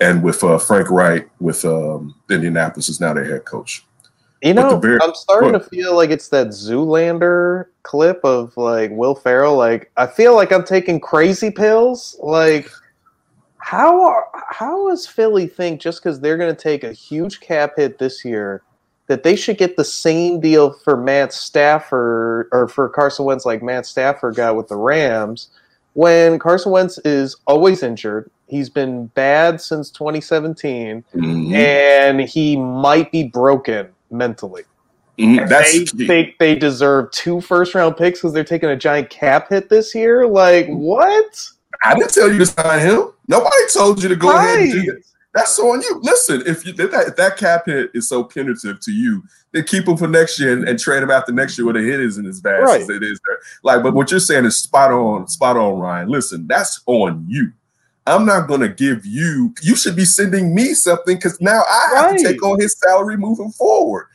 and with uh, Frank Reich with um, Indianapolis is now their head coach. You know, very, I'm starting to feel like it's that Zoolander clip of like Will Ferrell. Like, I feel like I'm taking crazy pills. Like, how are, how does Philly think just because they're going to take a huge cap hit this year that they should get the same deal for Matt Stafford or for Carson Wentz like Matt Stafford got with the Rams when Carson Wentz is always injured. He's been bad since 2017 mm-hmm. and he might be broken mentally. Mm-hmm. they think they deserve two first round picks because they're taking a giant cap hit this year. Like what? I didn't tell you to sign him. Nobody told you to go right. ahead and do that. That's so on you. Listen, if you if that, if that cap hit is so punitive to you, then keep him for next year and, and trade him after next year where the hit isn't as bad right. as it is. Like, but what you're saying is spot on, spot on, Ryan. Listen, that's on you. I'm not going to give you. You should be sending me something because now I have right. to take on his salary moving forward.